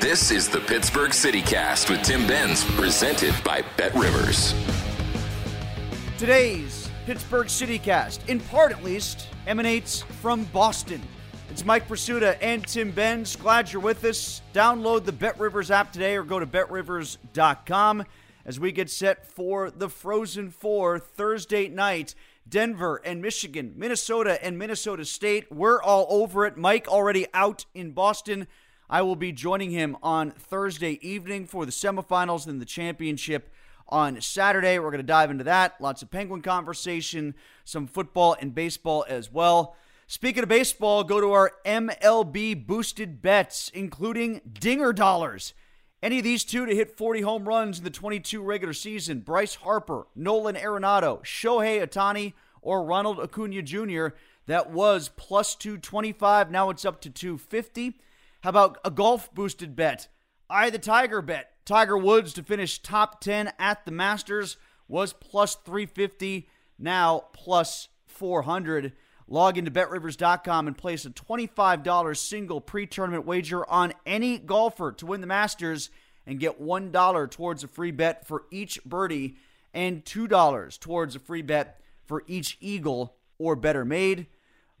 This is the Pittsburgh CityCast with Tim Benz, presented by Bet Rivers. Today's Pittsburgh CityCast, in part at least, emanates from Boston. It's Mike Prisuta and Tim Benz. Glad you're with us. Download the Bet Rivers app today or go to betrivers.com as we get set for the Frozen Four Thursday night. Denver and Michigan, Minnesota and Minnesota State. We're all over it. Mike already out in Boston. I will be joining him on Thursday evening for the semifinals and the championship on Saturday. We're going to dive into that. Lots of Penguin conversation, some football and baseball as well. Speaking of baseball, go to our MLB boosted bets, including Dinger Dollars. Any of these two to hit 40 home runs in the 22 regular season Bryce Harper, Nolan Arenado, Shohei Ohtani, or Ronald Acuna Jr. That was plus 225. Now it's up to 250. How about a golf boosted bet? I the Tiger bet. Tiger Woods to finish top 10 at the Masters was plus 350, now plus 400. Log into betrivers.com and place a $25 single pre tournament wager on any golfer to win the Masters and get $1 towards a free bet for each birdie and $2 towards a free bet for each eagle or better made.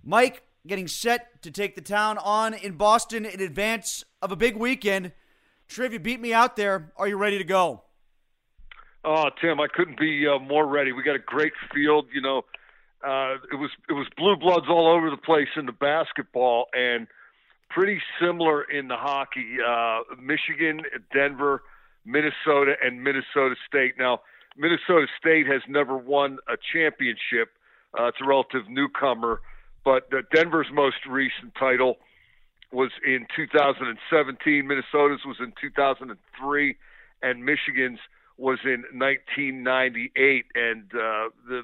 Mike, getting set to take the town on in Boston in advance of a big weekend. Triv, you beat me out there. Are you ready to go? Oh, Tim, I couldn't be uh, more ready. We got a great field. You know, uh, it was it was blue bloods all over the place in the basketball, and pretty similar in the hockey. Uh, Michigan, Denver, Minnesota, and Minnesota State. Now, Minnesota State has never won a championship. Uh, it's a relative newcomer. But Denver's most recent title was in 2017. Minnesota's was in 2003, and Michigan's was in 1998. And uh, the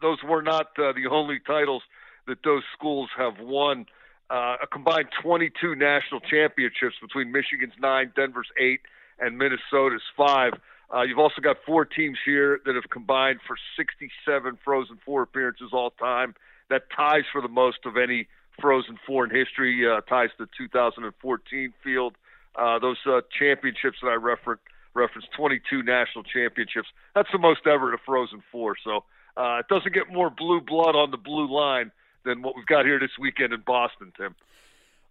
those were not uh, the only titles that those schools have won. Uh, a combined 22 national championships between Michigan's nine, Denver's eight, and Minnesota's five. Uh, you've also got four teams here that have combined for 67 Frozen Four appearances all time that ties for the most of any Frozen Four in history. Uh, ties the 2014 field. Uh, those uh, championships that I referenced, referenced 22 national championships. That's the most ever at a Frozen Four. So uh, it doesn't get more blue blood on the blue line than what we've got here this weekend in Boston, Tim.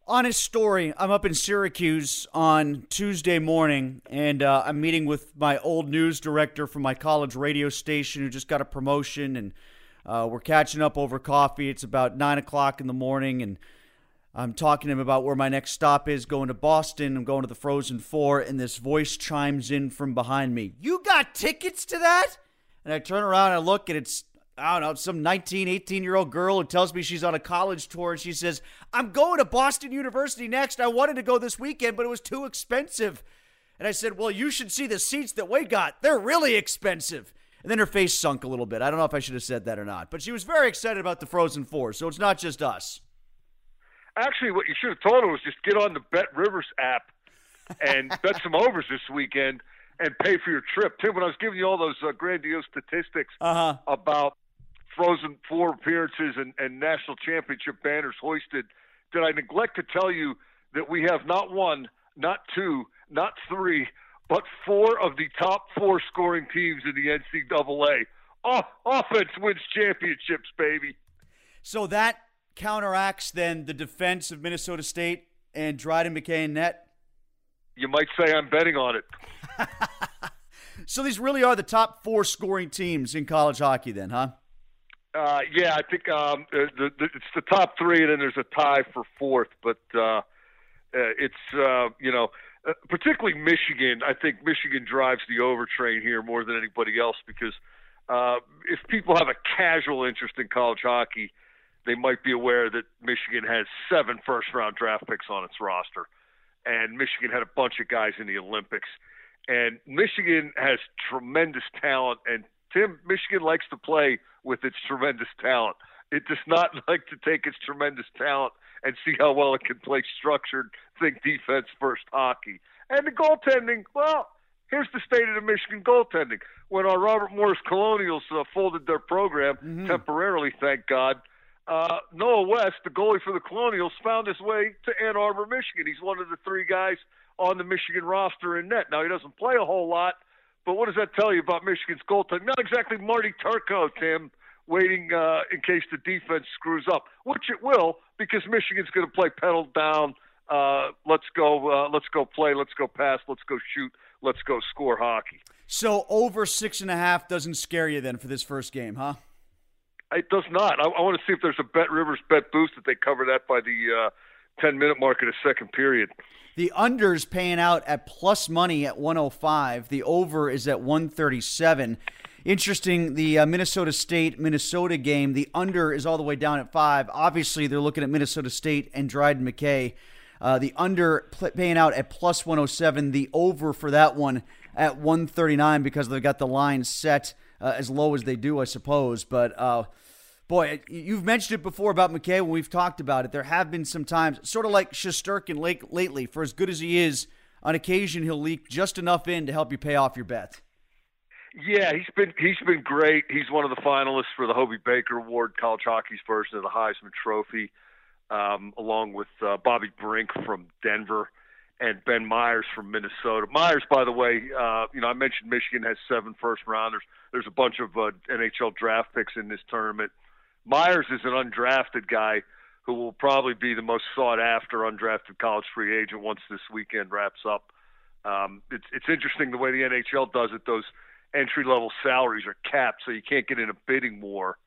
Honest story. I'm up in Syracuse on Tuesday morning, and uh, I'm meeting with my old news director from my college radio station who just got a promotion and uh, we're catching up over coffee. It's about nine o'clock in the morning, and I'm talking to him about where my next stop is, going to Boston. I'm going to the Frozen Four, and this voice chimes in from behind me. You got tickets to that? And I turn around and I look, and it's, I don't know, some 19, 18 year old girl who tells me she's on a college tour, and she says, I'm going to Boston University next. I wanted to go this weekend, but it was too expensive. And I said, Well, you should see the seats that we got. They're really expensive. And then her face sunk a little bit. I don't know if I should have said that or not, but she was very excited about the Frozen Four, so it's not just us. Actually, what you should have told her was just get on the Bet Rivers app and bet some overs this weekend and pay for your trip. Tim, when I was giving you all those uh, grandiose statistics Uh-huh. about Frozen Four appearances and, and national championship banners hoisted, did I neglect to tell you that we have not one, not two, not three, but four of the top four scoring teams in the NCAA? Oh, offense wins championships, baby. So that counteracts then the defense of Minnesota State and Dryden McKay in net. You might say I'm betting on it. So these really are the top four scoring teams in college hockey, then, huh? Uh, yeah, I think um, the, the, it's the top three, and then there's a tie for fourth. But uh, uh, it's uh, you know, uh, particularly Michigan. I think Michigan drives the over train here more than anybody else because uh, if people have a casual interest in college hockey, they might be aware that Michigan has seven first round draft picks on its roster, and Michigan had a bunch of guys in the Olympics. And Michigan has tremendous talent, and Tim, Michigan likes to play with its tremendous talent. It does not like to take its tremendous talent and see how well it can play structured, think defense first hockey. And the goaltending, well, here's the state of the Michigan goaltending. When our Robert Morris Colonials uh, folded their program temporarily, thank God, uh, Noah West, the goalie for the Colonials, found his way to Ann Arbor, Michigan. He's one of the three guys on the Michigan roster in net. Now, he doesn't play a whole lot, but what does that tell you about Michigan's goaltending? Not exactly Marty Turco, Tim, waiting uh, in case the defense screws up, which it will, because Michigan's going to play pedal down. Uh, let's go. Uh, let's go play. Let's go pass. Let's go shoot. Let's go score hockey. So over six and a half doesn't scare you then for this first game, huh? It does not. I, I want to see if there's a Bet Rivers Bet Boost that they cover that by the uh, 10 minute mark of the second period. The under's paying out at plus money at 105. The over is at 137. Interesting, the uh, Minnesota State Minnesota game, the under is all the way down at five. Obviously, they're looking at Minnesota State and Dryden McKay. Uh, the under paying out at plus 107. The over for that one at 139 because they've got the line set uh, as low as they do, I suppose. But uh, boy, you've mentioned it before about McKay when we've talked about it. There have been some times, sort of like Shesterkin late, lately, for as good as he is, on occasion he'll leak just enough in to help you pay off your bet. Yeah, he's been he's been great. He's one of the finalists for the Hobey Baker Award, college hockey's version of the Heisman Trophy, um, along with uh, Bobby Brink from Denver and Ben Meyers from Minnesota. Meyers, by the way, uh, you know I mentioned Michigan has seven first rounders. There's a bunch of uh, NHL draft picks in this tournament. Meyers is an undrafted guy who will probably be the most sought after undrafted college free agent once this weekend wraps up. Um, it's it's interesting the way the NHL does it. Those entry level salaries are capped, so you can't get in a bidding war.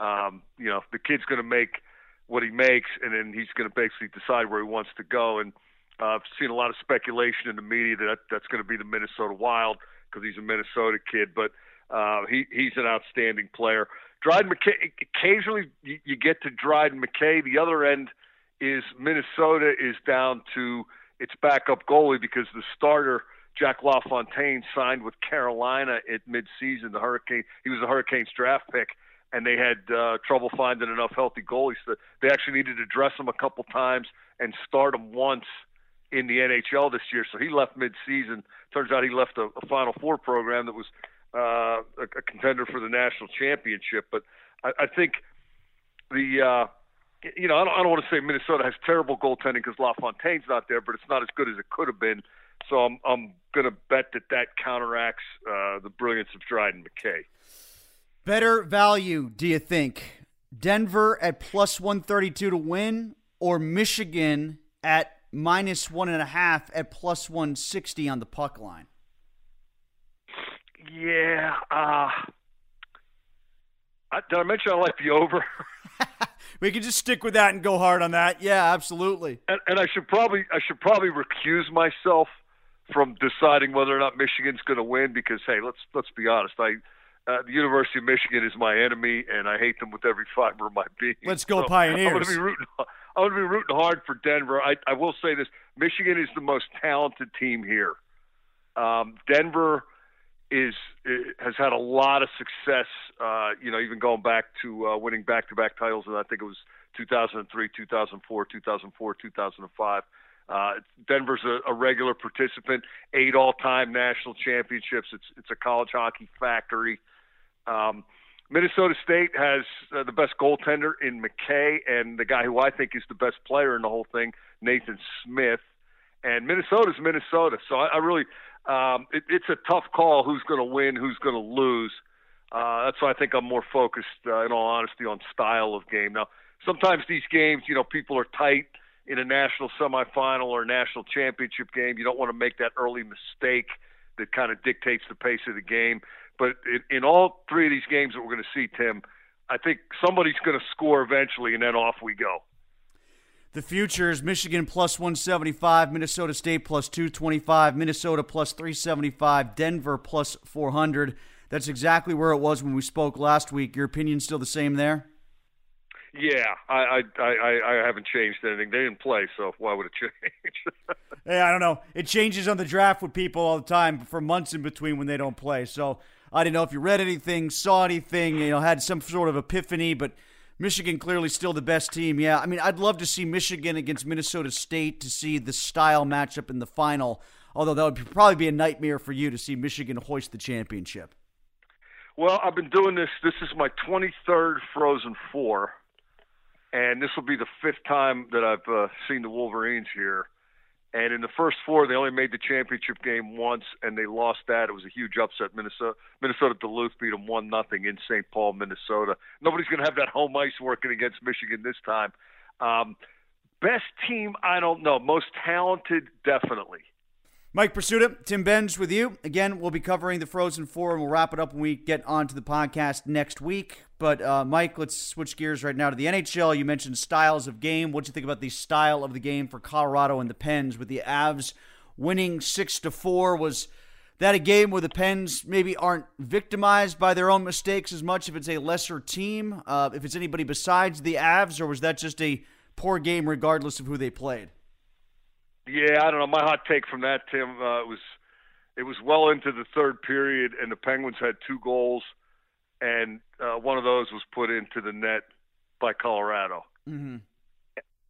Um, you know, the kid's going to make what he makes, and then he's going to basically decide where he wants to go. And uh, I've seen a lot of speculation in the media that that's going to be the Minnesota Wild because he's a Minnesota kid, but uh, he he's an outstanding player. Dryden McKay. Occasionally, you, you get to Dryden McKay. The other end is Minnesota is down to its backup goalie because the starter Jack LaFontaine signed with Carolina at midseason. The Hurricane he was the Hurricanes draft pick, and they had uh, trouble finding enough healthy goalies. That they actually needed to dress him a couple times and start him once in the NHL this year. So he left midseason. Turns out he left a, a Final Four program that was uh, a, a contender for the national championship. But I, I think the uh, you know I don't, I don't want to say Minnesota has terrible goaltending because LaFontaine's not there, but it's not as good as it could have been. So I'm I'm going to bet that that counteracts uh, the brilliance of Dryden McKay. Better value, do you think? Denver at plus 132 to win, or Michigan at minus one and a half at plus 160 on the puck line? Yeah. Uh, I, did I mention I like the over? we can just stick with that and go hard on that. Yeah, absolutely. And, and I should probably I should probably recuse myself from deciding whether or not Michigan's going to win because hey, let's let's be honest. I uh, the University of Michigan is my enemy, and I hate them with every fiber of my being. Let's go so Pioneers! I'm going to be rooting. I'm going to be rooting hard for Denver. I, I will say this: Michigan is the most talented team here. Um, Denver is has had a lot of success. Uh, you know, even going back to uh, winning back-to-back titles, and I think it was 2003, 2004, 2004, 2005. Uh, Denver's a, a regular participant, eight all-time national championships. It's it's a college hockey factory. Um, Minnesota State has uh, the best goaltender in McKay, and the guy who I think is the best player in the whole thing, Nathan Smith. And Minnesota's Minnesota, so I, I really um, it, it's a tough call who's going to win, who's going to lose. Uh, that's why I think I'm more focused, uh, in all honesty, on style of game. Now, sometimes these games, you know, people are tight in a national semifinal or national championship game. You don't want to make that early mistake that kind of dictates the pace of the game. But in, all three of these games that we're going to see, Tim, I think somebody's going to score eventually, and then off we go. The future is Michigan plus 175, Minnesota State plus 225, Minnesota plus 375, Denver plus 400. That's exactly where it was when we spoke last week. Your opinion still the same there? Yeah, I I I, I haven't changed anything. They didn't play, so why would it change? hey, I don't know. It changes on the draft with people all the time for months in between when they don't play. So I didn't know if you read anything, saw anything, you know, had some sort of epiphany, but Michigan clearly still the best team. Yeah, I mean, I'd love to see Michigan against Minnesota State to see the style matchup in the final. Although that would probably be a nightmare for you to see Michigan hoist the championship. Well, I've been doing this. This is my 23rd Frozen Four, and this will be the fifth time that I've uh, seen the Wolverines here. And in the first four, they only made the championship game once, and they lost that. It was a huge upset. Minnesota, Minnesota Duluth beat them one nothing in St. Paul, Minnesota. Nobody's going to have that home ice working against Michigan this time. Um, best team, I don't know. Most talented, definitely. Mike Prisuta, Tim Benz with you. Again, we'll be covering the Frozen Four, and we'll wrap it up when we get onto the podcast next week. But, uh, Mike, let's switch gears right now to the NHL. You mentioned styles of game. What do you think about the style of the game for Colorado and the Pens with the Avs winning 6 to 4? Was that a game where the Pens maybe aren't victimized by their own mistakes as much if it's a lesser team, uh, if it's anybody besides the Avs, or was that just a poor game regardless of who they played? Yeah, I don't know. My hot take from that, Tim, uh, was it was well into the third period, and the Penguins had two goals, and uh, one of those was put into the net by Colorado. Mm-hmm.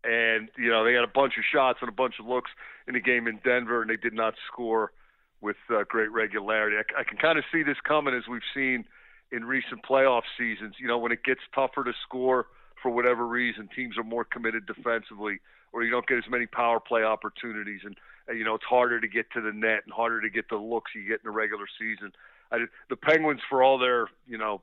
And you know they had a bunch of shots and a bunch of looks in the game in Denver, and they did not score with uh, great regularity. I, I can kind of see this coming as we've seen in recent playoff seasons. You know, when it gets tougher to score for whatever reason, teams are more committed defensively or you don't get as many power play opportunities, and you know it's harder to get to the net and harder to get the looks you get in the regular season. I, the Penguins, for all their you know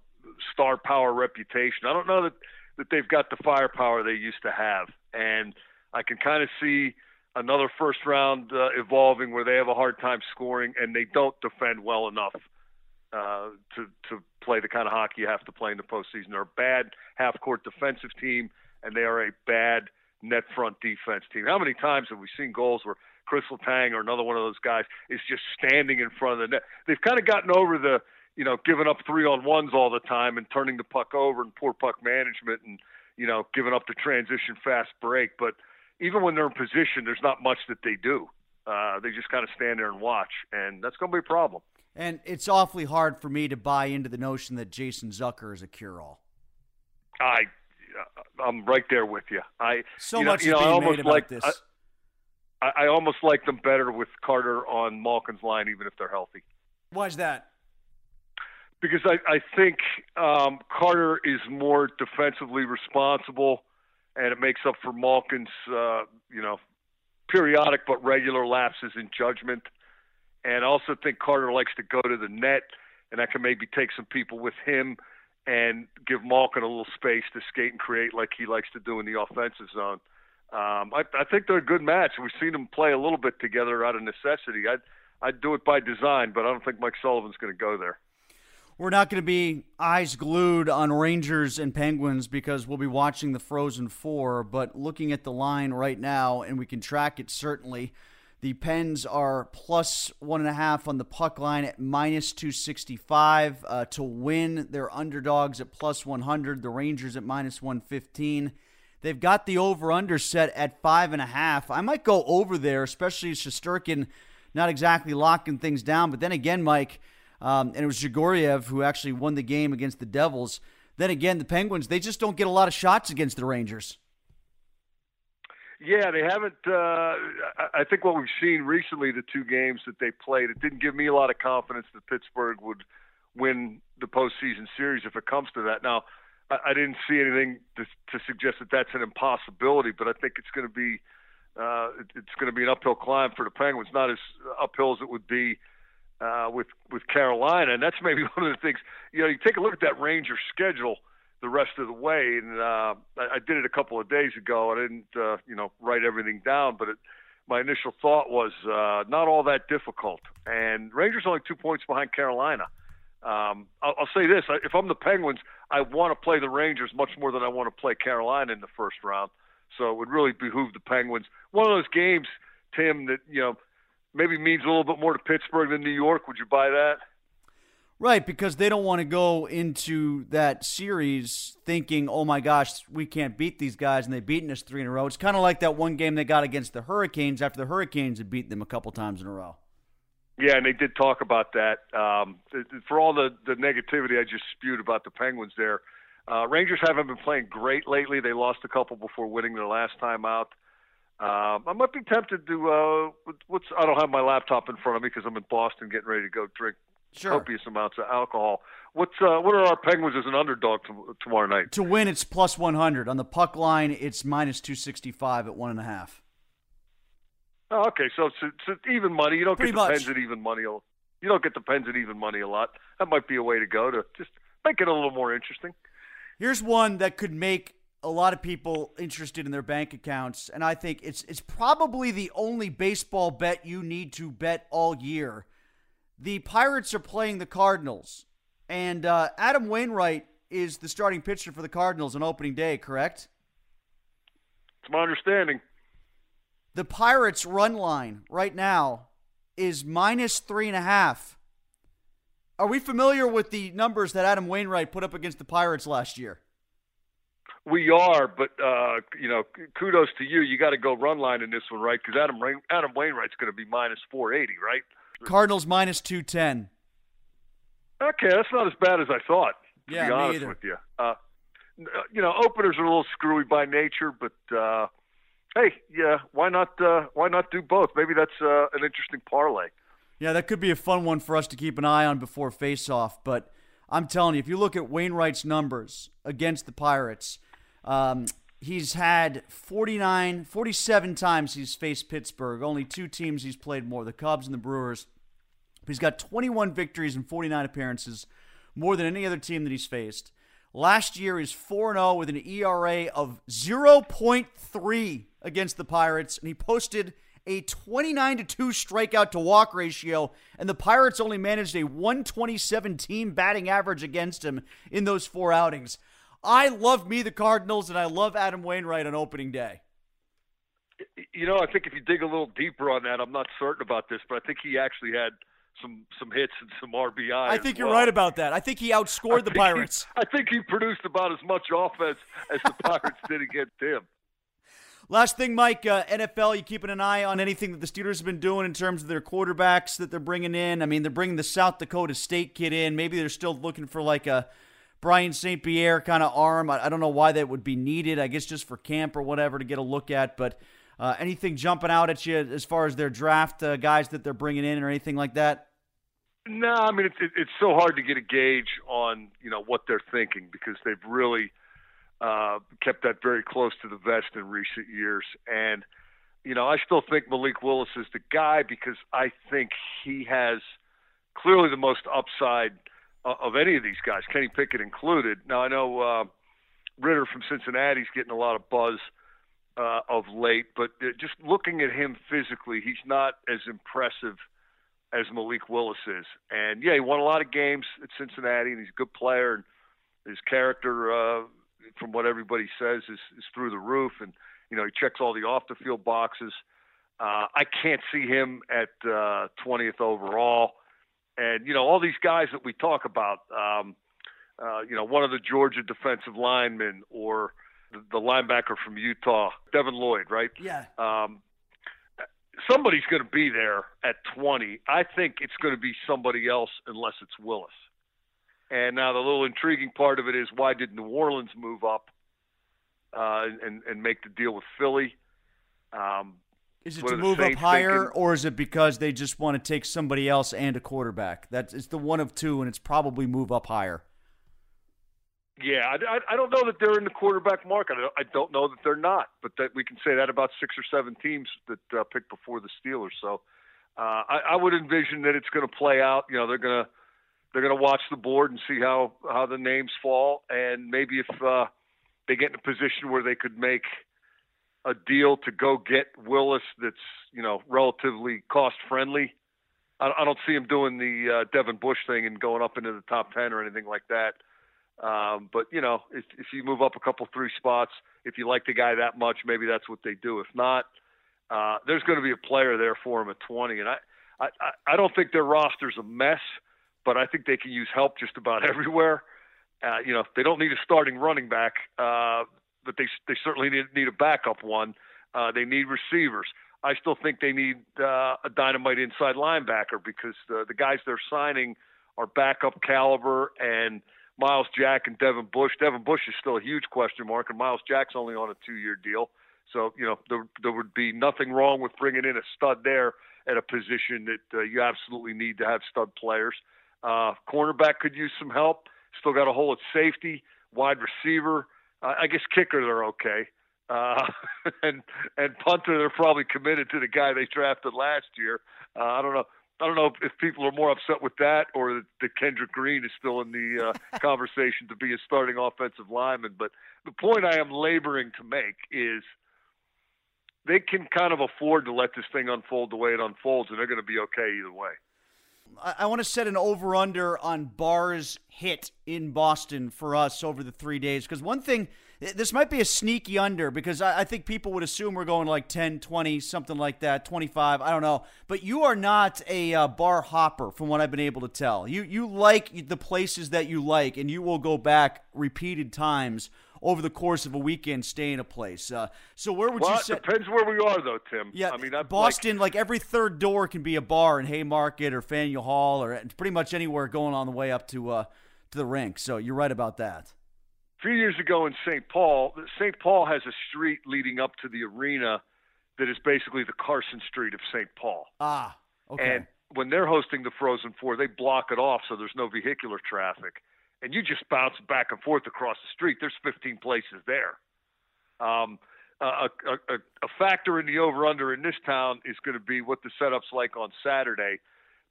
star power reputation, I don't know that that they've got the firepower they used to have, and I can kind of see another first round uh, evolving where they have a hard time scoring and they don't defend well enough uh, to to play the kind of hockey you have to play in the postseason. They're a bad half court defensive team, and they are a bad net front defense team. How many times have we seen goals where Chris Letang or another one of those guys is just standing in front of the net? They've kind of gotten over the, you know, giving up three on ones all the time and turning the puck over and poor puck management and, you know, giving up the transition fast break. But even when they're in position, there's not much that they do. Uh, they just kind of stand there and watch, and that's going to be a problem. And it's awfully hard for me to buy into the notion that Jason Zucker is a cure-all. I I'm right there with you. I so you much know, you know, being I almost made about like this. I, I almost like them better with Carter on Malkin's line, even if they're healthy. Why is that? Because I, I think um, Carter is more defensively responsible, and it makes up for Malkin's, uh, you know, periodic but regular lapses in judgment. And I also think Carter likes to go to the net, and that can maybe take some people with him and give Malkin a little space to skate and create like he likes to do in the offensive zone. Um, I, I think they're a good match. We've seen them play a little bit together out of necessity. I'd, I'd do it by design, but I don't think Mike Sullivan's going to go there. we're not going to be eyes glued on Rangers and Penguins because we'll be watching the Frozen Four. But looking at the line right now, and we can track it certainly, the Pens are plus one and a half on the puck line at minus 265. Uh, to win, they're underdogs at plus 100. The Rangers at minus 115. They've got the over under set at five and a half. I might go over there, especially Shesterkin not exactly locking things down. But then again, Mike, um, and it was Grigoriev who actually won the game against the Devils. Then again, the Penguins, they just don't get a lot of shots against the Rangers. Yeah, they haven't. Uh, I think what we've seen recently, the two games that they played, it didn't give me a lot of confidence that Pittsburgh would win the postseason series if it comes to that. Now, I, didn't see anything to, to suggest that that's an impossibility, but I think it's going to be uh, it, it's going to be an uphill climb for the Penguins, not as uphill as it would be uh, with with Carolina, and that's maybe one of the things. You know, you take a look at that Rangers schedule the rest of the way, and uh, I, I did it a couple of days ago. I didn't, uh, you know, write everything down, but it, my initial thought was uh, not all that difficult. And Rangers only two points behind Carolina. Um, I'll, I'll say this: if I'm the Penguins, I want to play the Rangers much more than I want to play Carolina in the first round. So it would really behoove the Penguins. One of those games, Tim, that you know maybe means a little bit more to Pittsburgh than New York. Would you buy that? Right, because they don't want to go into that series thinking, "Oh my gosh, we can't beat these guys," and they've beaten us three in a row. It's kind of like that one game they got against the Hurricanes after the Hurricanes had beaten them a couple times in a row. Yeah, and they did talk about that. Um, for all the the negativity I just spewed about the Penguins, there, uh, Rangers haven't been playing great lately. They lost a couple before winning their last time out. Um, I might be tempted to. Uh, what's I don't have my laptop in front of me because I'm in Boston getting ready to go drink sure. copious amounts of alcohol. What's uh, what are our Penguins as an underdog to, tomorrow night? To win, it's plus 100. On the puck line, it's minus 265 at one and a half. Oh, okay, so it's, it's even money. You don't Pretty get the much. Pens at even money. You don't get the Pens at even money a lot. That might be a way to go to just make it a little more interesting. Here's one that could make a lot of people interested in their bank accounts, and I think it's it's probably the only baseball bet you need to bet all year. The Pirates are playing the Cardinals, and uh, Adam Wainwright is the starting pitcher for the Cardinals on opening day. Correct? It's my understanding. The Pirates' run line right now is minus three and a half. Are we familiar with the numbers that Adam Wainwright put up against the Pirates last year? We are, but uh, you know, kudos to you. You got to go run line in this one, right? Because Adam Adam Wainwright's going to be minus four eighty, right? Cardinals minus two ten. Okay, that's not as bad as I thought. To Yeah, be me honest with you, uh, uh, you know, openers are a little screwy by nature, but uh, hey, yeah, why not? Uh, why not do both? Maybe that's uh, an interesting parlay. Yeah, that could be a fun one for us to keep an eye on before face-off. But I'm telling you, if you look at Wainwright's numbers against the Pirates, um, he's had 49, 47 times he's faced Pittsburgh. Only two teams he's played more, the Cubs and the Brewers. He's got 21 victories and 49 appearances, more than any other team that he's faced. Last year he's 4 0 with an ERA of 0.3 against the Pirates, and he posted a 29 to 2 strikeout to walk ratio, and the Pirates only managed a 127 team batting average against him in those four outings. I love me the Cardinals, and I love Adam Wainwright on opening day. You know, I think if you dig a little deeper on that, I'm not certain about this, but I think he actually had some some hits and some RBI. I think you're well. right about that. I think he outscored the think he- Pirates. I think he produced about as much offense as the Pirates did against him. Last thing, Mike, uh, NFL, you keeping an eye on anything that the Steelers have been doing in terms of their quarterbacks that they're bringing in? I mean, they're bringing the South Dakota State kid in. Maybe they're still looking for like a Brian St. Pierre kind of arm. I, I don't know why that would be needed. I guess just for camp or whatever to get a look at. But uh, anything jumping out at you as far as their draft uh, guys that they're bringing in or anything like that? No, I mean it's it, it's so hard to get a gauge on you know what they're thinking because they've really uh, kept that very close to the vest in recent years, and you know I still think Malik Willis is the guy because I think he has clearly the most upside of any of these guys, Kenny Pickett included. Now I know uh, Ridder from Cincinnati's getting a lot of buzz uh, of late, but uh, just looking at him physically, he's not as impressive as Malik Willis is. And yeah, he won a lot of games at Cincinnati, and he's a good player. And his character, uh, from what everybody says, is, is through the roof. And you know, he checks all the off the field boxes. Uh, I can't see him at uh, 20th overall. And you know, all these guys that we talk about, um, uh, you know, one of the Georgia defensive linemen or the, the linebacker from Utah, Devin Lloyd, right? Yeah. Um, somebody's going to be there at 20. I think it's going to be somebody else unless it's Willis. And now the little intriguing part of it is why did New Orleans move up uh, and and make the deal with Philly? Um, is it to move up higher, thinking? or is it because they just want to take somebody else and a quarterback? That's it's the one of two, and it's probably move up higher. Yeah, I, I don't know that they're in the quarterback market. I don't, I don't know that they're not, but that we can say that about six or seven teams that uh, picked before the Steelers. So uh, I, I would envision that it's going to play out. You know, they're going to they're going to watch the board and see how how the names fall, and maybe if uh, they get in a position where they could make a deal to go get Willis that's you know relatively cost friendly. I, I don't see him doing the uh, Devin Bush thing and going up into the top ten or anything like that. Um, but you know, if, if you move up a couple three spots, if you like the guy that much, maybe that's what they do. If not, uh, there's going to be a player there for him at 20, and I, I, I don't think their roster's a mess, but I think they can use help just about everywhere. Uh, you know, they don't need a starting running back, uh, but they they certainly need, need a backup one. Uh, they need receivers. I still think they need uh, a dynamite inside linebacker because the, the guys they're signing are backup caliber and Myles Jack and Devin Bush. Devin Bush is still a huge question mark, and Myles Jack's only on a two-year deal. So you know there there would be nothing wrong with bringing in a stud there at a position that uh, you absolutely need to have stud players. Uh, cornerback could use some help. Still got a hole at safety, wide receiver. Uh, I guess kicker they're okay. Uh, and and punter they're probably committed to the guy they drafted last year. Uh, I don't know. I don't know if people are more upset with that or that Kendrick Green is still in the uh, conversation to be a starting offensive lineman. But the point I am laboring to make is they can kind of afford to let this thing unfold the way it unfolds, and they're going to be okay either way. I want to set an over under on bars hit in Boston for us over the three days. Because one thing, this might be a sneaky under because I, think people would assume we're going like 10, 20, something like that, 25. I don't know. But you are not a uh, bar hopper from what I've been able to tell. You, you like the places that you like, and you will go back repeated times over the course of a weekend stay in a place. Uh, so where would well, you say? depends where we are, though, Tim. Yeah, I mean, i Boston, like, like, every third door can be a bar in Haymarket or Faneuil Hall or pretty much anywhere going on the way up to uh, to the rink. So you're right about that. A few years ago in St. Paul, St. Paul has a street leading up to the arena that is basically the Carson Street of St. Paul. Ah, okay. And when they're hosting the Frozen Four, they block it off so there's no vehicular traffic and you just bounce back and forth across the street. There's 15 places there. Um, a, a, a, factor in the over under in this town is going to be what the setup's like on Saturday,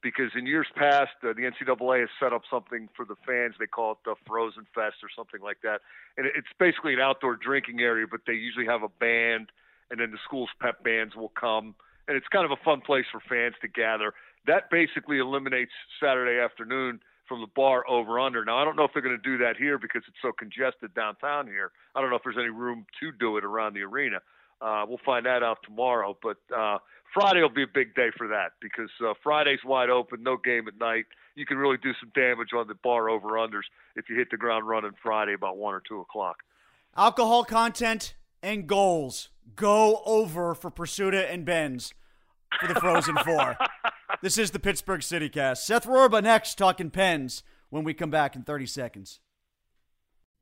because in years past, uh, the NCAA has set up something for the fans. They call it the Frozen Fest or something like that. And it's basically an outdoor drinking area, but they usually have a band, and then the school's pep bands will come. And it's kind of a fun place for fans to gather. That basically eliminates Saturday afternoon from the bar over under. Now I don't know if they're going to do that here because it's so congested downtown here. I don't know if there's any room to do it around the arena. Uh, we'll find that out tomorrow. But uh, Friday will be a big day for that because uh, Friday's wide open, no game at night. You can really do some damage on the bar over unders if you hit the ground running Friday about one or two o'clock. Alcohol content and goals go over for Prisuta and Benz for the Frozen Four. This is the Pittsburgh City Cast. Seth Rorabaugh next, talking pens when we come back in 30 seconds.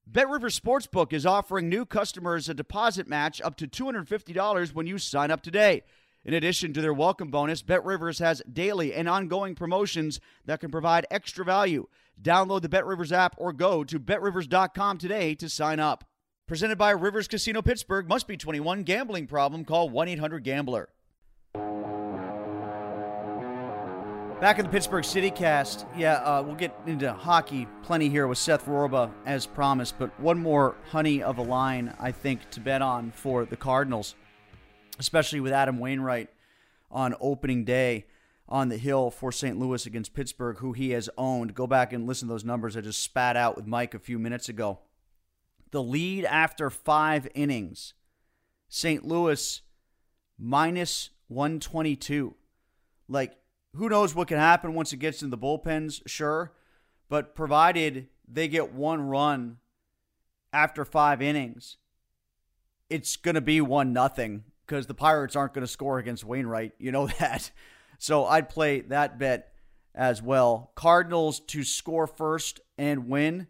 Bet Rivers Sportsbook is offering new customers a deposit match up to $250 when you sign up today. In addition to their welcome bonus, Bet Rivers has daily and ongoing promotions that can provide extra value. Download the Bet Rivers app or go to betrivers.com today to sign up. Presented by Rivers Casino Pittsburgh, must be 21. Gambling problem? Call 1 800 Gambler. Back in the Pittsburgh City cast, yeah, uh, we'll get into hockey plenty here with Seth Rorabaugh as promised, but one more honey of a line, I think, to bet on for the Cardinals, especially with Adam Wainwright on opening day. on the hill for St. Louis against Pittsburgh, who he has owned. Go back and listen to those numbers I just spat out with Mike a few minutes ago. The lead after five innings, St. Louis minus 122. Like, who knows what can happen once it gets into the bullpens, sure. But provided they get one run after five innings, it's going to be one nothing because the Pirates aren't going to score against Wainwright. You know that. So I'd play that bet as well. Cardinals to score first and win.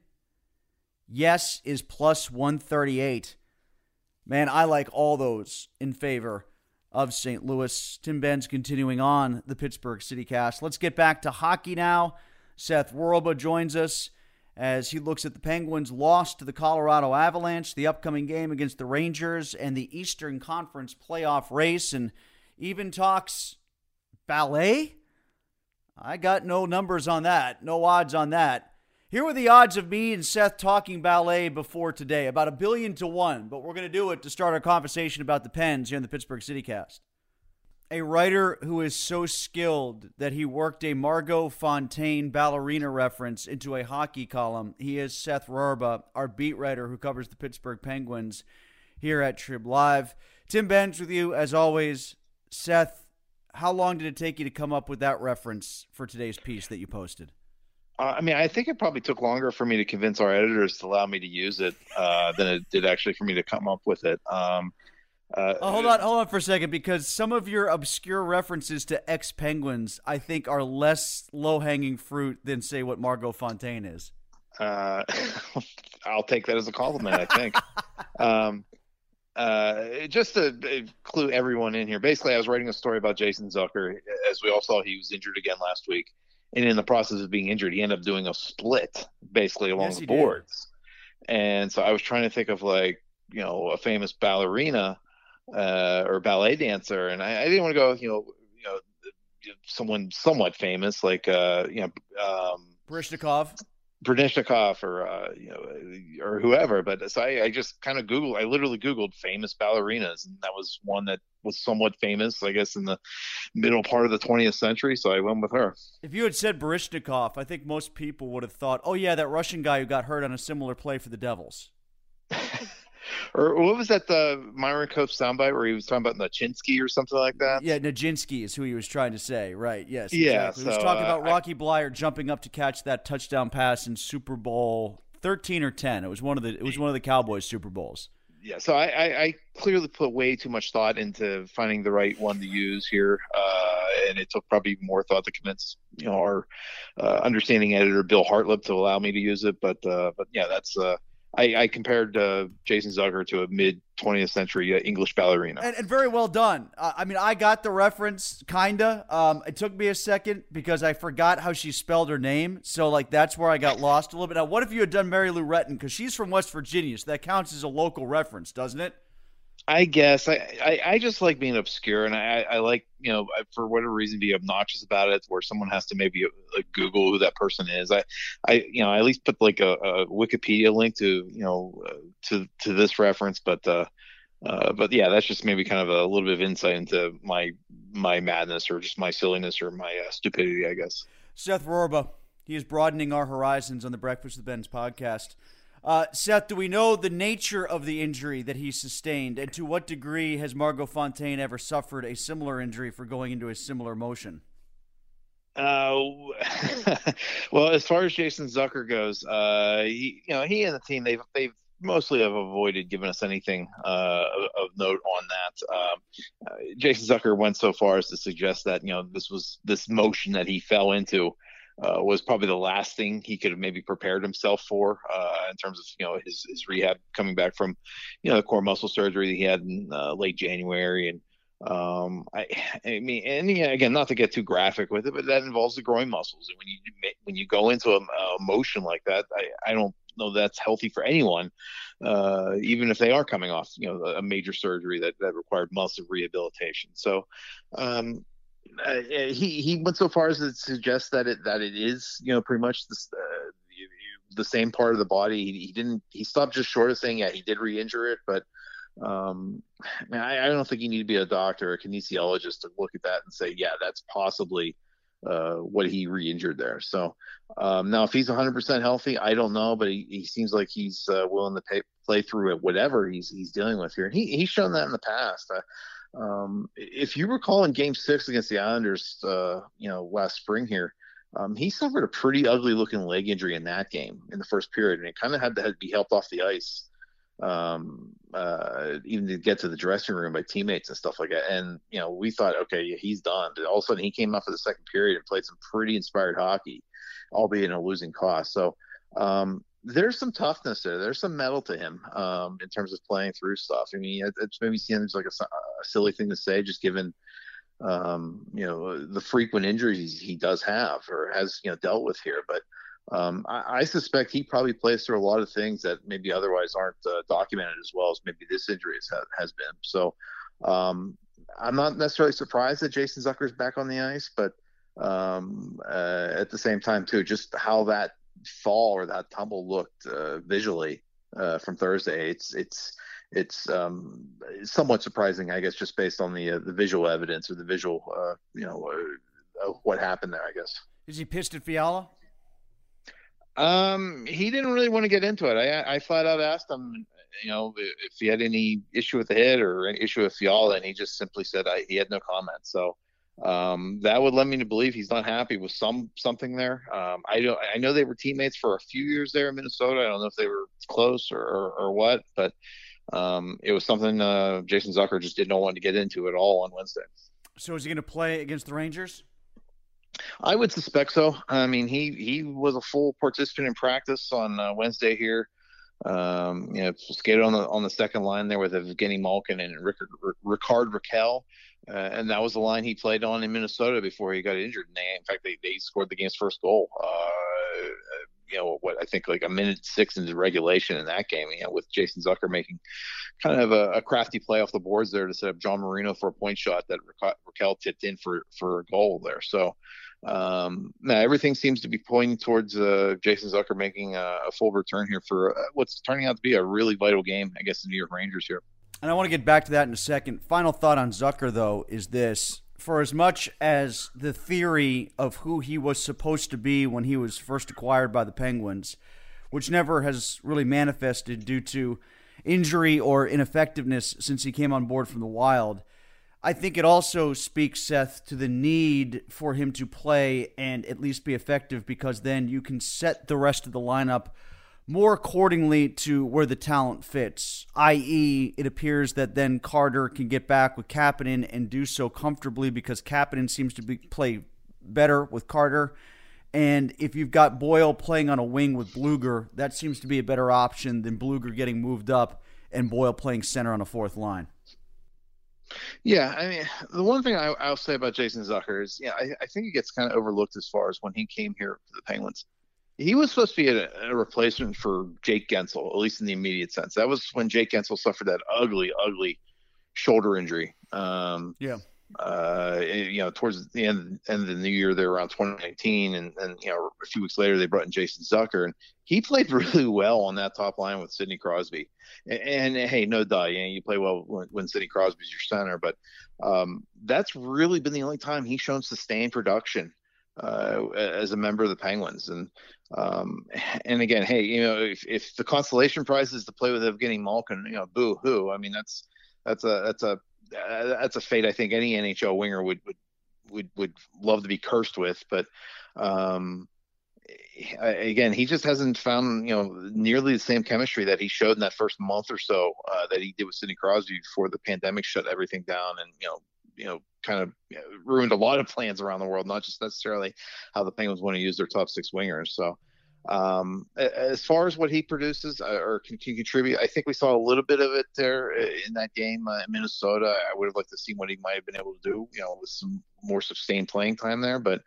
Yes is plus 138. Man, I like all those in favor of St. Louis. Tim Benz continuing on the Pittsburgh City Cast. Let's get back to hockey now. Seth Rorabaugh joins us as he looks at the Penguins' loss to the Colorado Avalanche, the upcoming game against the Rangers, and the Eastern Conference playoff race, and even talks ballet. I got no numbers on that, no odds on that. Here were the odds of me and Seth talking ballet before today, about a billion to one, but we're going to do it to start our conversation about the Pens here in the Pittsburgh City Cast. A writer who is so skilled that he worked a Margot Fonteyn ballerina reference into a hockey column. He is Seth Rorabaugh, our beat writer who covers the Pittsburgh Penguins here at Trib Live. Tim Benz with you as always. Seth, how long did it take you to come up with that reference for today's piece that you posted? Uh, I mean, I think it probably took longer for me to convince our editors to allow me to use it uh, than it did actually for me to come up with it. Um, uh, oh, hold on, hold on for a second, because some of your obscure references to ex Penguins, I think, are less low hanging fruit than say what Margot Fonteyn is. Uh, I'll take that as a compliment. I think. um, uh, just to uh, clue everyone in here, basically, I was writing a story about Jason Zucker. As we all saw, he was injured again last week and in the process of being injured, he ended up doing a split basically along yes, the boards. Did. And so I was trying to think of like you know a famous ballerina uh, or ballet dancer, and I, I, didn't want to go you know you know someone somewhat famous like uh, you know um. Baryshnikov or uh, you know or whoever. But so I, I just kind of googled. I literally googled famous ballerinas, and that was one that was somewhat famous, I guess, in the middle part of the 20th century. So I went with her. If you had said Baryshnikov, I think most people would have thought, "Oh yeah, that Russian guy who got hurt on a similar play for the Devils." or what was that the Myron Cope soundbite where he was talking about Nachinsky or something like that? Yeah, Najinsky is who he was trying to say, right? Yes, yeah. Exactly. So, he was talking uh, about Rocky I, Bleier jumping up to catch that touchdown pass in Super Bowl thirteen or ten. It was one of the it was one of the Cowboys Super Bowls. Yeah, so I, I, I clearly put way too much thought into finding the right one to use here, uh, and it took probably more thought to convince you know our uh, understanding editor Bill Hartleb to allow me to use it. But uh, but yeah, that's uh, I, I compared uh, Jason Zucker to a mid 20th century uh, English ballerina. And, and, very well done. Uh, I mean, I got the reference, kinda. Um, it took me a second because I forgot how she spelled her name. So, like, that's where I got lost a little bit. Now, what if you had done Mary Lou Retton? Because she's from West Virginia, so that counts as a local reference, doesn't it? I guess I, I, I, just like being obscure, and I, I like you know for whatever reason be obnoxious about it, where someone has to maybe like, Google who that person is. I I you know I at least put like a, a Wikipedia link to you know uh, to to this reference, but uh, uh, but yeah, that's just maybe kind of a little bit of insight into my my madness or just my silliness or my uh, stupidity, I guess. Seth Rorabaugh, he is broadening our horizons on the Breakfast with Benz podcast. Uh, Seth, do we know the nature of the injury that he sustained, and to what degree has Margot Fonteyn ever suffered a similar injury for going into a similar motion? Uh, well, as far as Jason Zucker goes, uh, he, you know, he and the team they've they've mostly have avoided giving us anything uh, of note on that. Um, uh, Jason Zucker went so far as to suggest that you know this was this motion that he fell into uh, was probably the last thing he could have maybe prepared himself for uh, in terms of you know his, his rehab coming back from you know the core muscle surgery that he had in uh, late January. And um, I, I mean and yeah, again not to get too graphic with it but that involves the groin muscles. And when you when you go into a, a motion like that I, I don't know that's healthy for anyone uh, even if they are coming off you know a major surgery that that required months of rehabilitation. So um, uh, uh, he he went so far as to suggest that it that it is you know pretty much the uh, the same part of the body. He, he, didn't he stopped just short of saying yeah he did re-injure it, but um, man, I, I, don't think you need to be a doctor or a kinesiologist to look at that and say yeah that's possibly uh, what he re-injured there. So um, now, if he's 100% healthy, I don't know, but he, he seems like he's uh, willing to pay, play through it, whatever he's he's dealing with here. And he he's shown that in the past. Um, if you recall in Game Six against the Islanders, uh, you know, last spring here, um, he suffered a pretty ugly looking leg injury in that game in the first period, and it kind of had to be helped off the ice um, uh, even to get to the dressing room by teammates and stuff like that. And you know, we thought, okay, he's done. But all of a sudden, he came up for the second period and played some pretty inspired hockey, albeit in a losing cost. So um, there's some toughness there. There's some metal to him um, in terms of playing through stuff. I mean, it, it's maybe seems like a, a, silly thing to say, just given um, you know the frequent injuries he does have or has you know dealt with here, but um, I, I, suspect he probably plays through a lot of things that maybe otherwise aren't uh, documented as well as maybe this injury has, has been. So um, I'm not necessarily surprised that Jason Zucker's back on the ice, but um, uh, at the same time too, just how that fall or that tumble looked uh, visually uh, from Thursday, it's it's it's um, somewhat surprising, I guess, just based on the uh, the visual evidence or the visual, uh, you know, what happened there. I guess. Is he pissed at Fiala? Um, he didn't really want to get into it. I, I flat out asked him, you know, if he had any issue with the hit or any issue with Fiala, and he just simply said I, he had no comment. So um, that would lead me to believe he's not happy with some something there. Um, I don't. I know they were teammates for a few years there in Minnesota. I don't know if they were close or or, or what, but um, it was something uh, Jason Zucker just did not want to get into at all on Wednesday. So is he going to play against the Rangers? I would suspect so. I mean, he he was a full participant in practice on uh, Wednesday here. Um, you know, skated on the on the second line there with Evgeny Malkin and Rickard, Rickard Rakell, uh, and that was the line he played on in Minnesota before he got injured. And they, in fact, they, they scored the game's first goal. Uh, you know what I think like a minute six into regulation in that game. You know, with Jason Zucker making kind of a, a crafty play off the boards there to set up John Marino for a point shot that Rakell tipped in for for a goal there. So um, now everything seems to be pointing towards uh, Jason Zucker making a, a, full return here for uh, what's turning out to be a really vital game against the New York Rangers here. And I want to get back to that in a second. Final thought on Zucker though is this: for as much as the theory of who he was supposed to be when he was first acquired by the Penguins, which never has really manifested due to injury or ineffectiveness since he came on board from the Wild I think it also speaks, Seth, to the need for him to play and at least be effective because then you can set the rest of the lineup more accordingly to where the talent fits. I.e., it appears that then Carter can get back with Kapanen and do so comfortably because Kapanen seems to be, play better with Carter. And if you've got Boyle playing on a wing with Blueger, that seems to be a better option than Blueger getting moved up and Boyle playing center on a fourth line. Yeah, I mean, the one thing I, will say about Jason Zucker is, yeah, I, I, think he gets kind of overlooked as far as when he came here to the Penguins. He was supposed to be a, a, replacement for Jake Guentzel, at least in the immediate sense. That was when Jake Guentzel suffered that ugly, ugly shoulder injury. Um, yeah. Uh, you know, towards the end, end of the new year, there around 2019, and, and you know, a few weeks later, they brought in Jason Zucker, and he played really well on that top line with Sidney Crosby. And, and, hey, no duh, you, know, you play well when, when Sidney Crosby's your center, but um, that's really been the only time he's shown sustained production uh, as a member of the Penguins. And um, and again, hey, you know, if, if the consolation prize is to play with Evgeny Malkin, you know, boo hoo. I mean, that's that's a that's a that's a fate I think any NHL winger would would would would love to be cursed with. But um, again, he just hasn't found you know nearly the same chemistry that he showed in that first month or so uh, that he did with Sidney Crosby before the pandemic shut everything down and you know you know kind of ruined a lot of plans around the world, not just necessarily how the Penguins want to use their top six wingers. So. Um, as far as what he produces uh, or can, can, contribute, I think we saw a little bit of it there uh, in that game uh, in Minnesota. I would have liked to see what he might have been able to do, you know, with some more sustained playing time there. But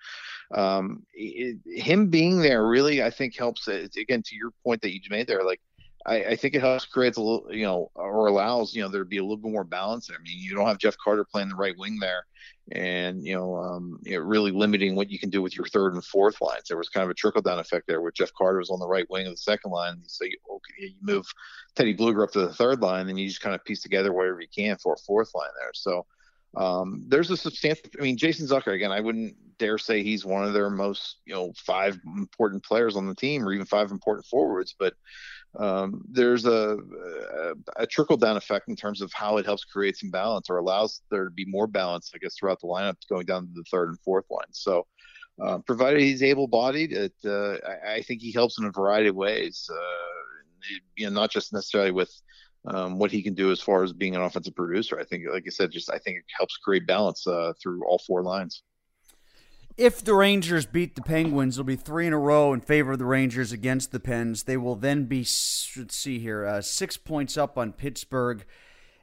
um, it, him being there really, I think, helps. It, again, to your point that you made there, like I, I, think it helps create a little, you know, or allows you know there to be a little bit more balance. There. I mean, you don't have Jeff Carter playing the right wing there, and you know, um, you know, really limiting what you can do with your third and fourth lines. There was kind of a trickle down effect there, where Jeff Carter was on the right wing of the second line. So you, okay, you move Teddy Blueger up to the third line, and you just kind of piece together whatever you can for a fourth line there. So um, there's a substantial. I mean, Jason Zucker again. I wouldn't dare say he's one of their most you know five important players on the team, or even five important forwards. But um, there's a, a, trickle down effect in terms of how it helps create some balance or allows there to be more balance, I guess, throughout the lineup going down to the third and fourth line. So, uh, provided he's able bodied, it, uh, I, I, think he helps in a variety of ways. Uh, you know, not just necessarily with um, what he can do as far as being an offensive producer. I think, like I said, just I think it helps create balance uh, through all four lines. If the Rangers beat the Penguins, it'll be three in a row in favor of the Rangers against the Pens. They will then be, let's see here, uh, six points up on Pittsburgh.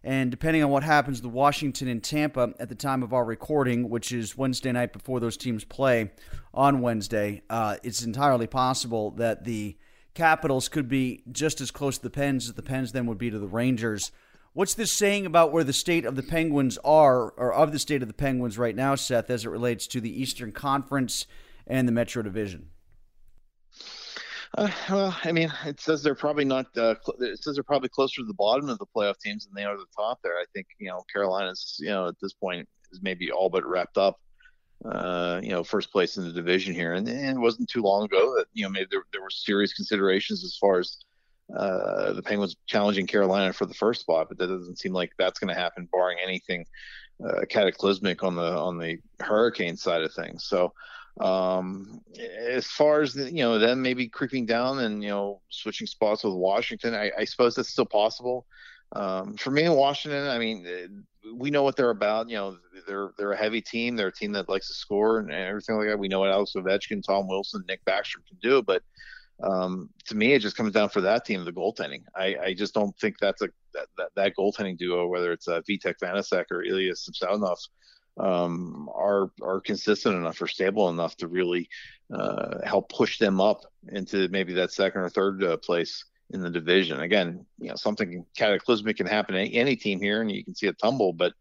And depending on what happens to Washington and Tampa at the time of our recording, which is Wednesday night before those teams play on Wednesday, uh, it's entirely possible that the Capitals could be just as close to the Pens as the Pens then would be to the Rangers. What's this saying about where the state of the Penguins are, or of the state of the Penguins right now, Seth, as it relates to the Eastern Conference and the Metro Division? Uh, well, I mean, it says they're probably not. Uh, it says they're probably closer to the bottom of the playoff teams than they are the top. There, I think you know Carolina's. You know, at this point is maybe all but wrapped up. Uh, you know, first place in the division here, and, and, it wasn't too long ago that you know maybe there, there were serious considerations as far as uh, the Penguins challenging Carolina for the first spot, but that doesn't seem like that's going to happen, barring anything uh, cataclysmic on the on the Hurricane side of things. So, um, as far as the, you know, them maybe creeping down and you know switching spots with Washington, I, I suppose that's still possible. Um, for me in Washington, I mean, we know what they're about. You know, they're they're a heavy team. They're a team that likes to score and, and everything like that. We know what Alex Ovechkin, Tom Wilson, Nick Backstrom can do, but um, to me, it just comes down for that team the goaltending. I, I just don't think that's a that, that, that goaltending duo, whether it's uh, Vitek Vanecek or Ilya Samsonov, um, are are consistent enough or stable enough to really uh, help push them up into maybe that second or third uh, place in the division. Again, you know, something cataclysmic can happen to any team here, and you can see a tumble, but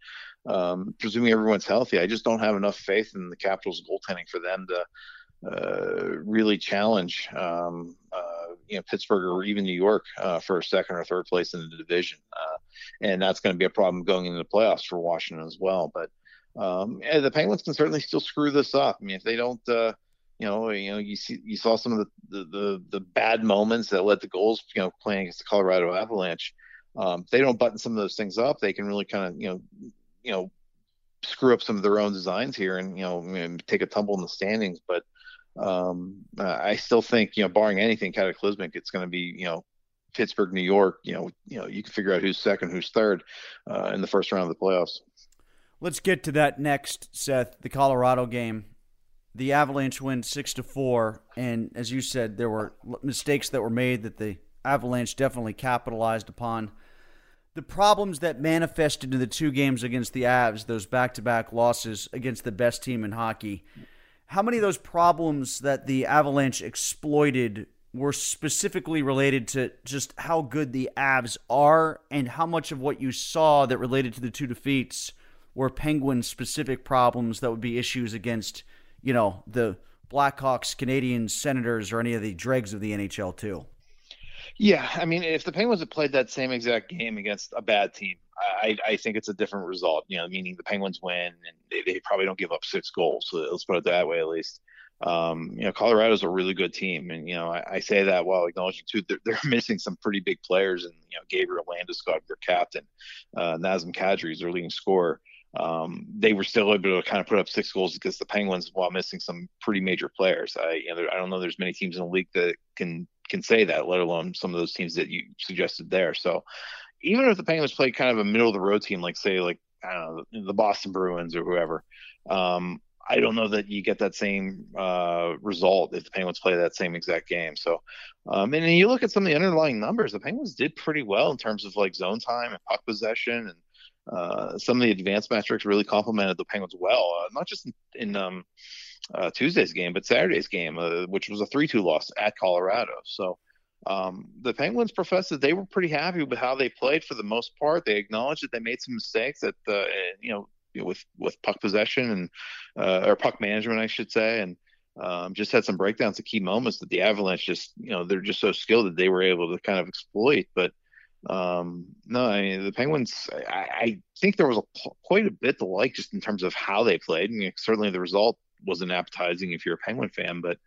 um, presuming everyone's healthy, I just don't have enough faith in the Capitals' goaltending for them to uh, really challenge um, uh, you know Pittsburgh or even New York uh, for second or third place in the division, uh, and that's going to be a problem going into the playoffs for Washington as well. But um, the Penguins can certainly still screw this up. I mean, if they don't, uh, you know, you know, you see, you saw some of the, the the, the bad moments that led to goals, you know, playing against the Colorado Avalanche. Um, if they don't button some of those things up, they can really kind of, you know, you know, screw up some of their own designs here and you know take a tumble in the standings. But um, uh, I still think, you know, barring anything cataclysmic, it's going to be, you know, Pittsburgh, New York. You know, you know, you can figure out who's second, who's third uh, in the first round of the playoffs. Let's get to that next, Seth. The Colorado game. The Avalanche win six to four, and as you said, there were mistakes that were made that the Avalanche definitely capitalized upon. The problems that manifested in the two games against the Avs, those back-to-back losses against the best team in hockey how many of those problems that the Avalanche exploited were specifically related to just how good the Avs are, and how much of what you saw that related to the two defeats were Penguin specific problems that would be issues against, you know, the Blackhawks, Canadiens, Senators, or any of the dregs of the NHL too? Yeah, I mean, if the Penguins had played that same exact game against a bad team, I, I think it's a different result. You know, meaning the Penguins win and they, they probably don't give up six goals. So let's put it that way, at least. Um, you know, Colorado's a really good team, and you know, I, I say that while acknowledging too they're, they're, missing some pretty big players, and you know, Gabriel Landeskog, their captain, uh, Nazem Kadri is their leading scorer. Um, they were still able to kind of put up six goals against the Penguins while missing some pretty major players. I, you know, I don't know. There's many teams in the league that can can say that, let alone some of those teams that you suggested there. So, even if the Penguins play kind of a middle of the road team, like say like I don't know the Boston Bruins or whoever, um, I don't know that you get that same uh, result if the Penguins play that same exact game. So, um, and you look at some of the underlying numbers, the Penguins did pretty well in terms of like zone time and puck possession, and uh, some of the advanced metrics really complemented the Penguins well, uh, not just in, in um, uh, Tuesday's game, but Saturday's game, uh, which was a 3-2 loss at Colorado. So um, the Penguins professed that they were pretty happy with how they played for the most part. They acknowledged that they made some mistakes that, uh, you know, with with puck possession and uh, or puck management, I should say, and um, just had some breakdowns of key moments that the Avalanche just, you know, they're just so skilled that they were able to kind of exploit. But um, no, I mean the Penguins. I, I think there was a, quite a bit to like just in terms of how they played. I mean, certainly the result wasn't appetizing if you're a Penguin fan. But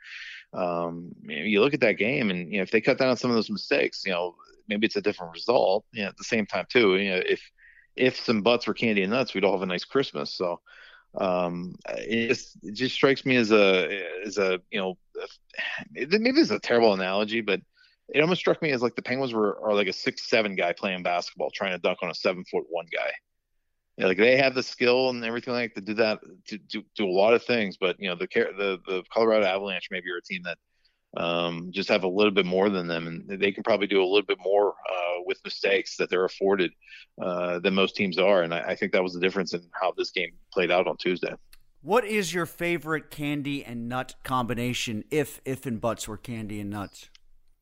um, you look at that game, and you know if they cut down on some of those mistakes, you know maybe it's a different result. You know, at the same time too, you know if if some butts were candy and nuts, we'd all have a nice Christmas. So um, it just it just strikes me as a as a you know maybe it's a terrible analogy, but it almost struck me as like the Penguins were are like a six seven guy playing basketball trying to dunk on a seven foot one guy. You know, like they have the skill and everything like to do that to do, do a lot of things, but you know the the the Colorado Avalanche maybe are a team that um, just have a little bit more than them, and they can probably do a little bit more uh, with mistakes that they're afforded uh, than most teams are. And I, I think that was the difference in how this game played out on Tuesday. What is your favorite candy and nut combination? If if and buts were candy and nuts.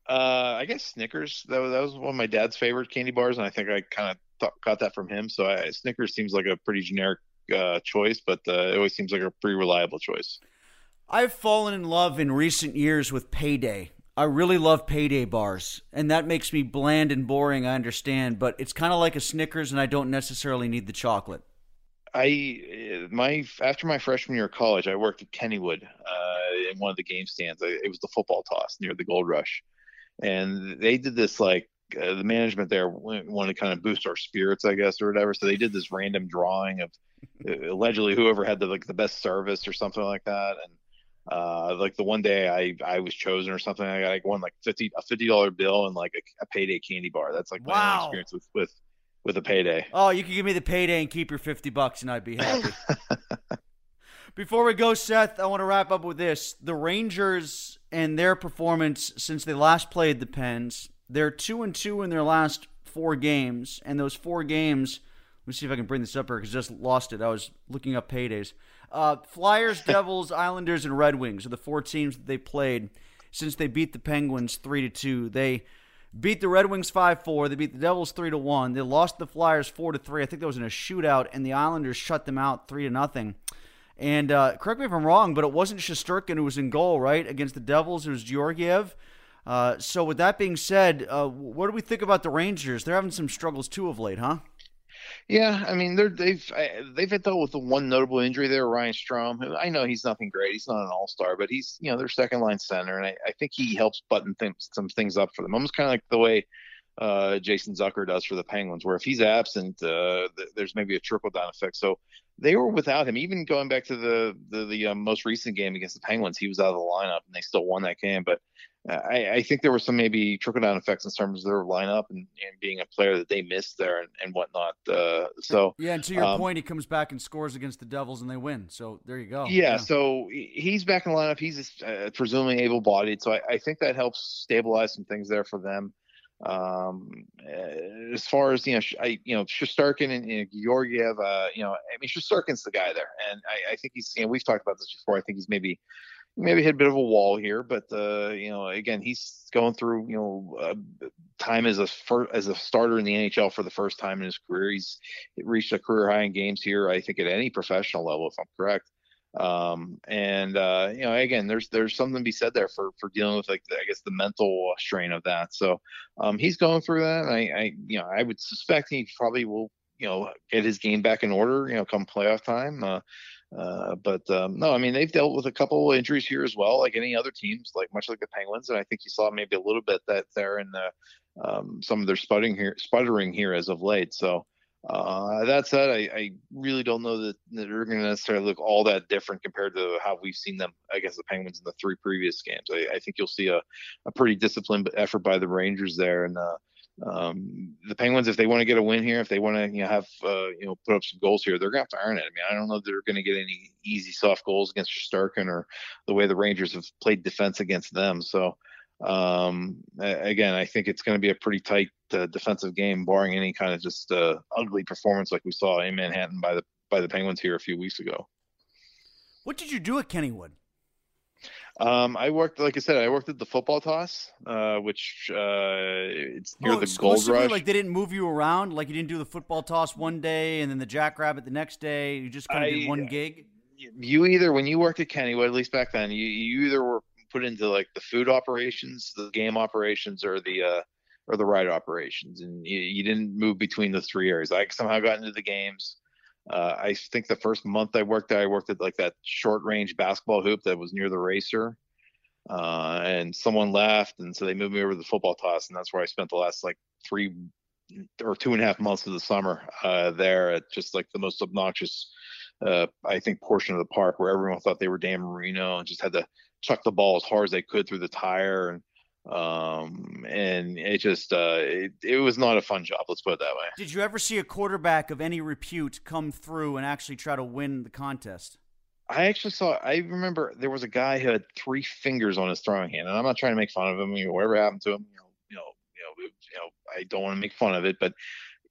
Uh, I guess Snickers. That was, that was one of my dad's favorite candy bars, and I think I kind of got that from him. So I, Snickers seems like a pretty generic uh, choice, but uh, it always seems like a pretty reliable choice. I've fallen in love in recent years with payday. I really love payday bars, and that makes me bland and boring. I understand, but it's kind of like a Snickers, and I don't necessarily need the chocolate. I my after my freshman year of college, I worked at Kennywood uh, in one of the game stands. It was the football toss near the Gold Rush, and they did this like uh, the management there wanted to kind of boost our spirits, I guess, or whatever. So they did this random drawing of uh, allegedly whoever had the like the best service or something like that, and uh, like the one day I I was chosen or something, I got like won like fifty a fifty dollar bill and like a, a, payday candy bar. That's like my wow. experience with with with a payday. Oh, you can give me the payday and keep your fifty bucks, and I'd be happy. Before we go, Seth, I want to wrap up with this: the Rangers and their performance since they last played the Pens. They're two and two in their last four games, and those four games. Let me see if I can bring this up here because I just lost it. I was looking up paydays. Uh, Flyers, Devils, Islanders, and Red Wings are the four teams that they played since they beat the Penguins three to two. They beat the Red Wings five four. They beat the Devils three to one. They lost the Flyers four to three. I think that was in a shootout, and the Islanders shut them out three to nothing. And uh, correct me if I'm wrong, but it wasn't Shesterkin who was in goal, right? Against the Devils, it was Georgiev. Uh, so with that being said, uh, what do we think about the Rangers? They're having some struggles too of late, huh? Yeah, I mean they're they've they've had dealt with the one notable injury there, Ryan Strome. I know he's nothing great; he's not an all star, but he's you know their second line center, and I, I think he helps button things, some things up for them. Almost kind of like the way uh, Jason Zucker does for the Penguins, where if he's absent, uh, th- there's maybe a trickle down effect. So they were without him. Even going back to the the, the um, most recent game against the Penguins, he was out of the lineup, and they still won that game. But I, I, think there were some maybe trickle down effects in terms of their lineup and, and being a player that they missed there and, and whatnot. Uh, so yeah, and to your um, point, he comes back and scores against the Devils and they win. So there you go. Yeah, yeah. so he's back in the lineup. He's uh, presumably able bodied, so I, I, think that helps stabilize some things there for them. Um, uh, as far as you know, I you know Shesterkin and you know, Georgiev, uh, you know, I mean Shesterkin's the guy there, and I, I think he's you know we've talked about this before. I think he's maybe maybe hit a bit of a wall here, but uh, you know, again, he's going through you know uh, time as a fir- as a starter in the NHL for the first time in his career. He's reached a career high in games here, I think, at any professional level, if I'm correct. Um, and uh, you know, again, there's there's something to be said there for for dealing with like I guess the mental strain of that. So um, he's going through that. I, I you know I would suspect he probably will you know get his game back in order. You know, come playoff time. Uh, uh, but um, no, I mean they've dealt with a couple injuries here as well, like any other teams, like much like the Penguins. And I think you saw maybe a little bit that there in the um, some of their sputtering here, sputtering here as of late. So uh, that said, I, I, really don't know that, that they're going to necessarily look all that different compared to how we've seen them against the Penguins in the three previous games. I, I think you'll see a, a, pretty disciplined effort by the Rangers there, and uh, um, the Penguins, if they want to get a win here, if they want to you know, have uh, you know put up some goals here, they're going to have to earn it. I mean, I don't know they're going to get any easy soft goals against Shesterkin or the way the Rangers have played defense against them. So um, again, I think it's going to be a pretty tight uh, defensive game, barring any kind of just uh, ugly performance like we saw in Manhattan by the by the Penguins here a few weeks ago. What did you do at Kennywood? Um, I worked, like I said, I worked at the football toss, uh, which uh, it's near oh, the Gold Rush. Like they didn't move you around, like you didn't do the football toss one day and then the Jackrabbit the next day. You just kind of did one gig. You either, when you worked at Kennywood, at least back then, you you either were put into like the food operations, the game operations, or the uh, or the ride operations, and you, you didn't move between the three areas. I somehow got into the games. Uh, I think the first month I worked there, I worked at like that short range basketball hoop that was near the racer. Uh, and someone left, and so they moved me over to the football toss, and that's where I spent the last like three or two and a half months of the summer uh, there at just like the most obnoxious, uh, I think, portion of the park where everyone thought they were Dan Marino and just had to chuck the ball as hard as they could through the tire and um and it just uh it, it was not a fun job let's put it that way Did you ever see a quarterback of any repute come through and actually try to win the contest? I actually saw. I remember there was a guy who had three fingers on his throwing hand, and I'm not trying to make fun of him. You know, whatever happened to him, you know, you know, you know, you know I don't want to make fun of it, but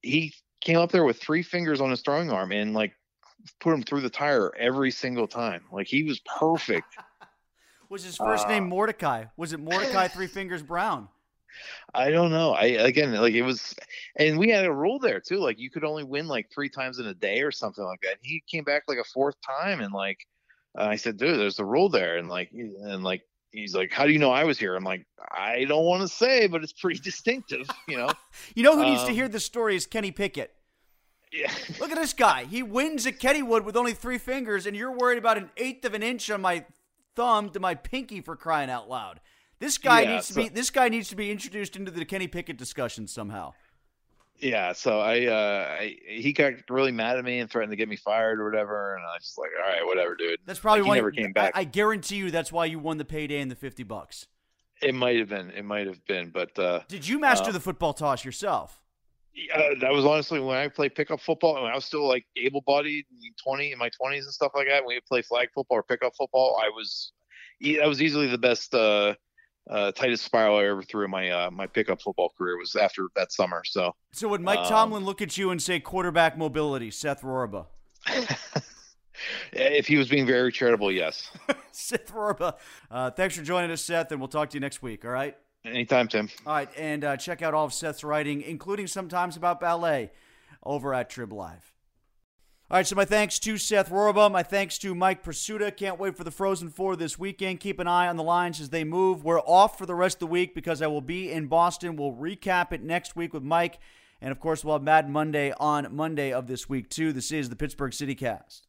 he came up there with three fingers on his throwing arm and like put him through the tire every single time. Like he was perfect. Was his first Uh, name Mordecai? Was it Mordecai Three Fingers Brown? I don't know. I again, like it was, and we had a rule there too. Like you could only win like three times in a day or something like that. He came back like a fourth time, and like uh, I said, dude, there's a rule there, and like and like he's like, how do you know I was here? I'm like, I don't want to say, but it's pretty distinctive, you know. You know who needs to Um, hear this story is Kenny Pickett. Yeah. Look at this guy. He wins at Kennywood with only three fingers, and you're worried about an eighth of an inch on my thumb to my pinky for crying out loud. This guy Yeah, needs to be this guy needs to be introduced into the Kenny Pickett discussion somehow. Yeah, so I, uh, I he got really mad at me and threatened to get me fired or whatever, and I was just like, all right, whatever, dude. That's probably Like, he why never came back. I, I guarantee you that's why you won the payday and the fifty bucks. It might have been, it might have been, but uh, Did you master uh, the football toss yourself? Uh, that was honestly when I played pickup football. and I was still like able-bodied, twenty in my twenties and stuff like that. When we play flag football or pickup football, I was that was easily the best, uh, uh, tightest spiral I ever threw in my uh, my pickup football career was after that summer. So So would Mike um, Tomlin look at you and say quarterback mobility, Seth Rorabaugh? if he was being very charitable, yes. Seth Rorabaugh. Uh, thanks for joining us, Seth, and we'll talk to you next week. All right. Anytime, Tim. All right, and uh, check out all of Seth's writing, including sometimes about ballet, over at Trib Live. All right, so my thanks to Seth Rorabaugh. My thanks to Mike Prisuta. Can't wait for the Frozen Four this weekend. Keep an eye on the lines as they move. We're off for the rest of the week because I will be in Boston. We'll recap it next week with Mike. And of course, we'll have Mad Monday on Monday of this week, too. This is the Pittsburgh City Cast.